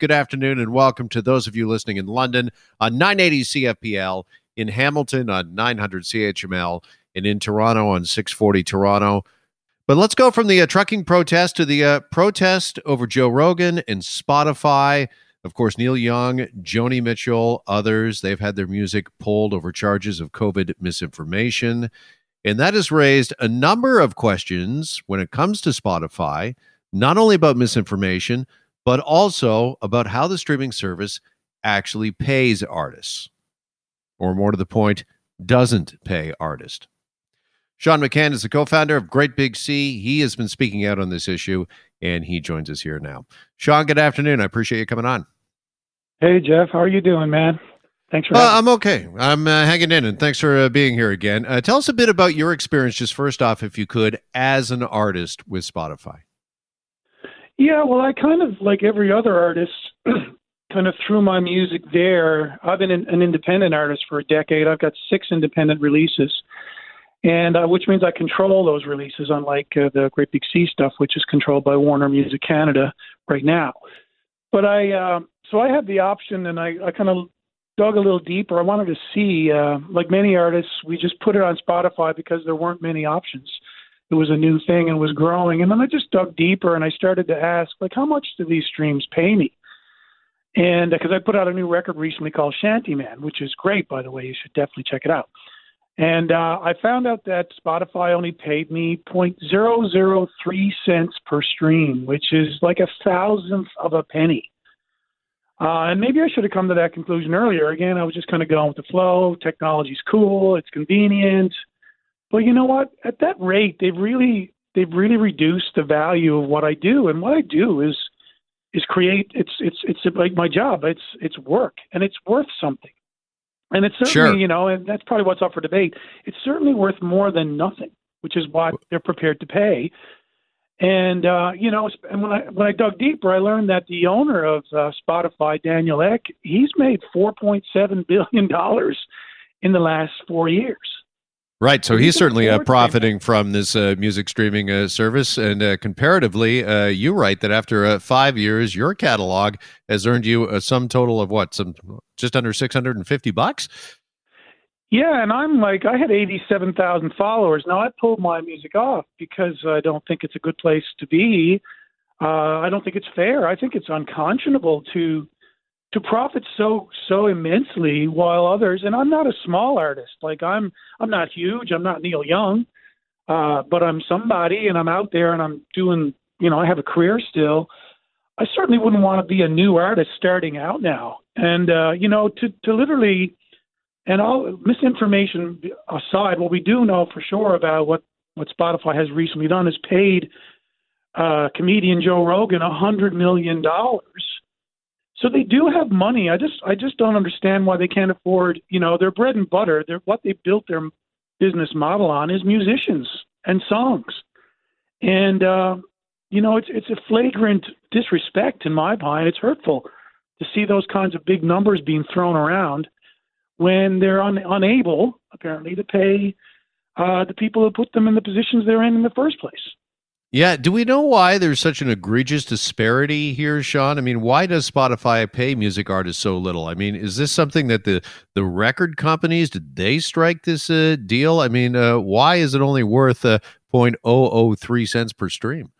Good afternoon and welcome to those of you listening in London on 980 CFPL, in Hamilton on 900 CHML, and in Toronto on 640 Toronto. But let's go from the uh, trucking protest to the uh, protest over Joe Rogan and Spotify. Of course, Neil Young, Joni Mitchell, others, they've had their music pulled over charges of COVID misinformation. And that has raised a number of questions when it comes to Spotify, not only about misinformation, but also about how the streaming service actually pays artists, or more to the point, doesn't pay artists. Sean McCann is the co founder of Great Big Sea. He has been speaking out on this issue, and he joins us here now. Sean, good afternoon. I appreciate you coming on. Hey, Jeff. How are you doing, man? Thanks for. Uh, I'm okay. I'm uh, hanging in, and thanks for uh, being here again. Uh, tell us a bit about your experience, just first off, if you could, as an artist with Spotify. Yeah, well, I kind of like every other artist, kind of threw my music there. I've been an independent artist for a decade. I've got six independent releases, and uh, which means I control those releases, unlike uh, the Great Big Sea stuff, which is controlled by Warner Music Canada right now. But I, uh, so I had the option, and I, I kind of dug a little deeper. I wanted to see, uh, like many artists, we just put it on Spotify because there weren't many options it was a new thing and was growing. And then I just dug deeper and I started to ask, like, how much do these streams pay me? And because I put out a new record recently called Shantyman, which is great, by the way, you should definitely check it out. And uh, I found out that Spotify only paid me 0.003 cents per stream, which is like a thousandth of a penny. Uh, and maybe I should have come to that conclusion earlier. Again, I was just kind of going with the flow. Technology's cool, it's convenient. But you know what? At that rate, they've really they've really reduced the value of what I do. And what I do is is create. It's it's it's like my job. It's it's work, and it's worth something. And it's certainly sure. you know, and that's probably what's up for debate. It's certainly worth more than nothing, which is what they're prepared to pay. And uh, you know, and when I when I dug deeper, I learned that the owner of uh, Spotify, Daniel Ek, he's made 4.7 billion dollars in the last four years. Right. So he's certainly uh, profiting from this uh, music streaming uh, service. And uh, comparatively, uh, you write that after uh, five years, your catalog has earned you a sum total of what? Some just under 650 bucks? Yeah. And I'm like, I had 87,000 followers. Now I pulled my music off because I don't think it's a good place to be. I don't think it's fair. I think it's unconscionable to to profit so so immensely while others and I'm not a small artist. Like I'm I'm not huge. I'm not Neil Young. Uh but I'm somebody and I'm out there and I'm doing you know I have a career still. I certainly wouldn't want to be a new artist starting out now. And uh you know to to literally and all misinformation aside what we do know for sure about what what Spotify has recently done is paid uh comedian Joe Rogan a hundred million dollars so they do have money. I just I just don't understand why they can't afford. You know, their bread and butter. Their what they built their business model on is musicians and songs, and uh, you know it's it's a flagrant disrespect in my mind. It's hurtful to see those kinds of big numbers being thrown around when they're un, unable apparently to pay uh, the people who put them in the positions they're in in the first place. Yeah. Do we know why there's such an egregious disparity here, Sean? I mean, why does Spotify pay music artists so little? I mean, is this something that the the record companies did they strike this uh, deal? I mean, uh, why is it only worth uh, 0.003 cents per stream?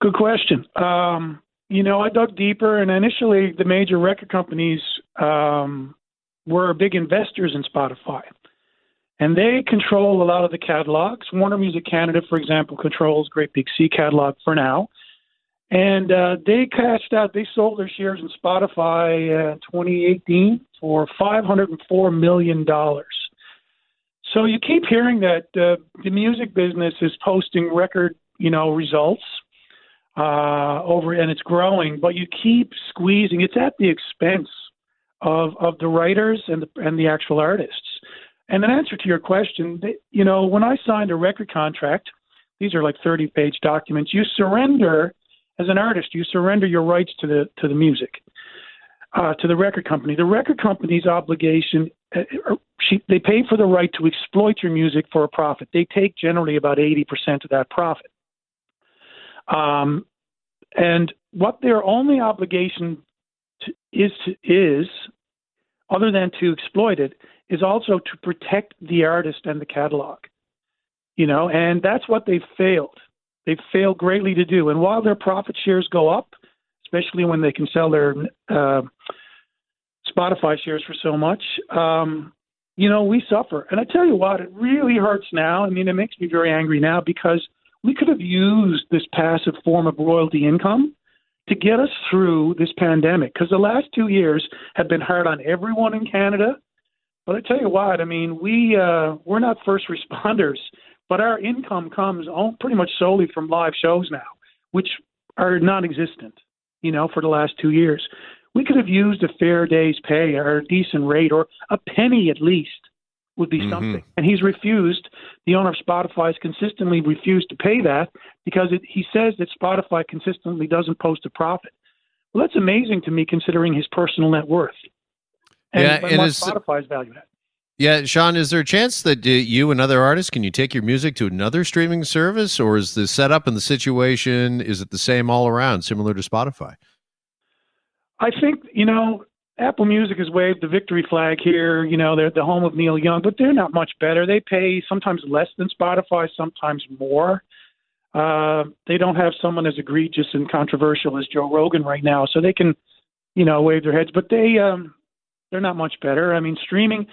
Good question. Um, you know, I dug deeper, and initially the major record companies um, were big investors in Spotify and they control a lot of the catalogs. Warner Music Canada, for example, controls Great Big Sea catalog for now, and uh, they cashed out. They sold their shares in Spotify uh, 2018 for 504 million dollars. So you keep hearing that uh, the music business is posting record, you know, results uh, over, and it's growing, but you keep squeezing. It's at the expense of of the writers and the and the actual artists. And in answer to your question, you know, when I signed a record contract, these are like 30 page documents, you surrender as an artist, you surrender your rights to the to the music, uh, to the record company. The record company's obligation, uh, uh she, they pay for the right to exploit your music for a profit. They take generally about 80% of that profit. Um, and what their only obligation is to, is other than to exploit it is also to protect the artist and the catalog. You know, and that's what they've failed. They've failed greatly to do. And while their profit shares go up, especially when they can sell their uh, Spotify shares for so much, um, you know, we suffer. And I tell you what, it really hurts now. I mean, it makes me very angry now because we could have used this passive form of royalty income to get us through this pandemic because the last two years have been hard on everyone in Canada. But I tell you what, I mean, we uh, we're not first responders, but our income comes pretty much solely from live shows now, which are non-existent, you know, for the last two years. We could have used a fair day's pay or a decent rate or a penny at least would be mm-hmm. something. And he's refused. The owner of Spotify has consistently refused to pay that because it, he says that Spotify consistently doesn't post a profit. Well, that's amazing to me considering his personal net worth. And, yeah, and, what Spotify's value. Yeah, Sean, is there a chance that uh, you and other artists can you take your music to another streaming service, or is the setup and the situation is it the same all around, similar to Spotify? I think you know Apple Music has waved the victory flag here. You know, they're the home of Neil Young, but they're not much better. They pay sometimes less than Spotify, sometimes more. Uh, they don't have someone as egregious and controversial as Joe Rogan right now, so they can, you know, wave their heads. But they, um, they're not much better. I mean, streaming,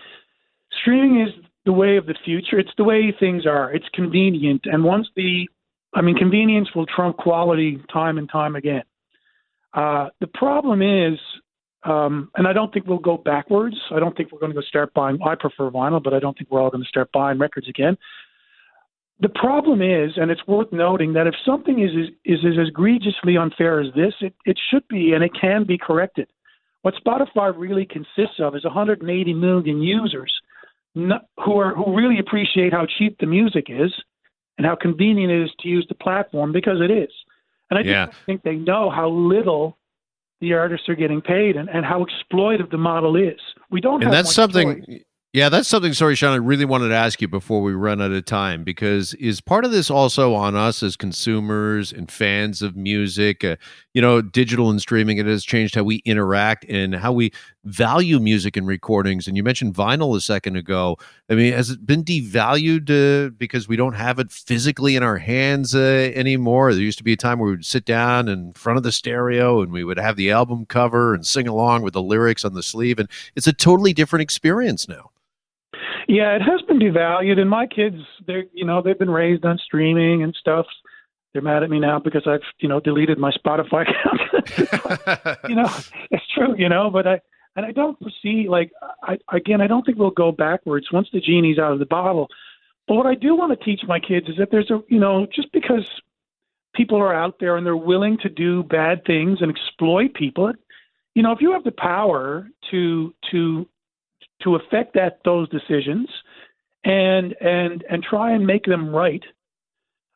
streaming is the way of the future. It's the way things are. It's convenient, and once the, I mean, convenience will trump quality time and time again. Uh, the problem is um, and I don't think we'll go backwards. I don't think we're going to go start buying. I prefer vinyl, but I don't think we're all going to start buying records again. The problem is, and it's worth noting that if something is is, is as egregiously unfair as this, it, it should be and it can be corrected. What Spotify really consists of is 180 million users who are who really appreciate how cheap the music is and how convenient it is to use the platform because it is. And I yeah. think they know how little the artists are getting paid and, and how exploitive the model is. We don't have and that's something choice. Yeah, that's something. Sorry, Sean. I really wanted to ask you before we run out of time because is part of this also on us as consumers and fans of music? Uh, you know, digital and streaming it has changed how we interact and how we value music and recordings. And you mentioned vinyl a second ago. I mean, has it been devalued uh, because we don't have it physically in our hands uh, anymore? There used to be a time where we would sit down in front of the stereo and we would have the album cover and sing along with the lyrics on the sleeve, and it's a totally different experience now. Yeah, it has been devalued, and my kids, they're you know they've been raised on streaming and stuff. They're mad at me now because I've you know deleted my Spotify account. you know, it's true, you know, but I and I don't foresee like I again I don't think we'll go backwards once the genie's out of the bottle. But what I do want to teach my kids is that there's a you know just because people are out there and they're willing to do bad things and exploit people, you know, if you have the power to to to affect that those decisions and and and try and make them right,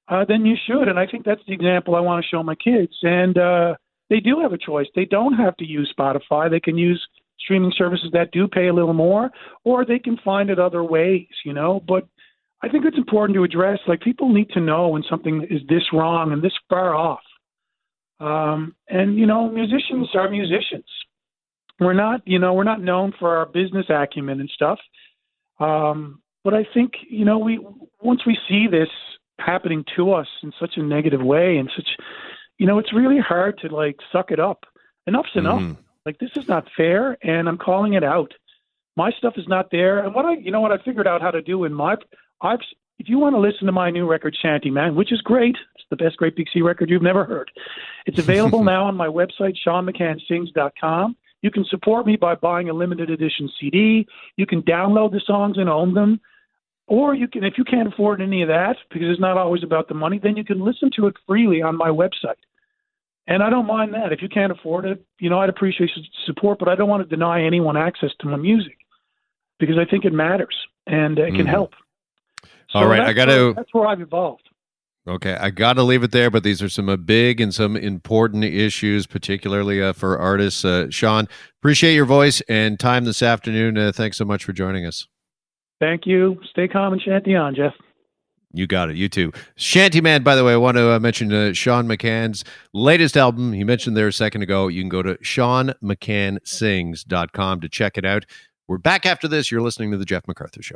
uh, then you should. And I think that's the example I want to show my kids. And uh, they do have a choice. They don't have to use Spotify. They can use streaming services that do pay a little more, or they can find it other ways. You know, but I think it's important to address. Like people need to know when something is this wrong and this far off. Um, and you know, musicians are musicians we're not, you know, we're not known for our business acumen and stuff. Um, but I think, you know, we once we see this happening to us in such a negative way and such, you know, it's really hard to like suck it up. Enough's enough. Mm. Like this is not fair, and I'm calling it out. My stuff is not there, and what I, you know, what I figured out how to do in my, I've, if you want to listen to my new record, Shanty Man, which is great, it's the best Great Big Sea record you've never heard. It's available now on my website, SeanMcCannSings.com. You can support me by buying a limited edition CD. You can download the songs and own them. Or you can, if you can't afford any of that, because it's not always about the money, then you can listen to it freely on my website. And I don't mind that. If you can't afford it, you know, I'd appreciate support, but I don't want to deny anyone access to my music because I think it matters and it can mm-hmm. help. So All right, I got to. That's where I've evolved. Okay, I got to leave it there, but these are some uh, big and some important issues, particularly uh, for artists. Uh, Sean, appreciate your voice and time this afternoon. Uh, thanks so much for joining us. Thank you. Stay calm and shanty on, Jeff. You got it. You too. Shantyman, by the way, I want to uh, mention uh, Sean McCann's latest album. He mentioned there a second ago. You can go to SeanMcCannSings.com to check it out. We're back after this. You're listening to The Jeff McArthur Show.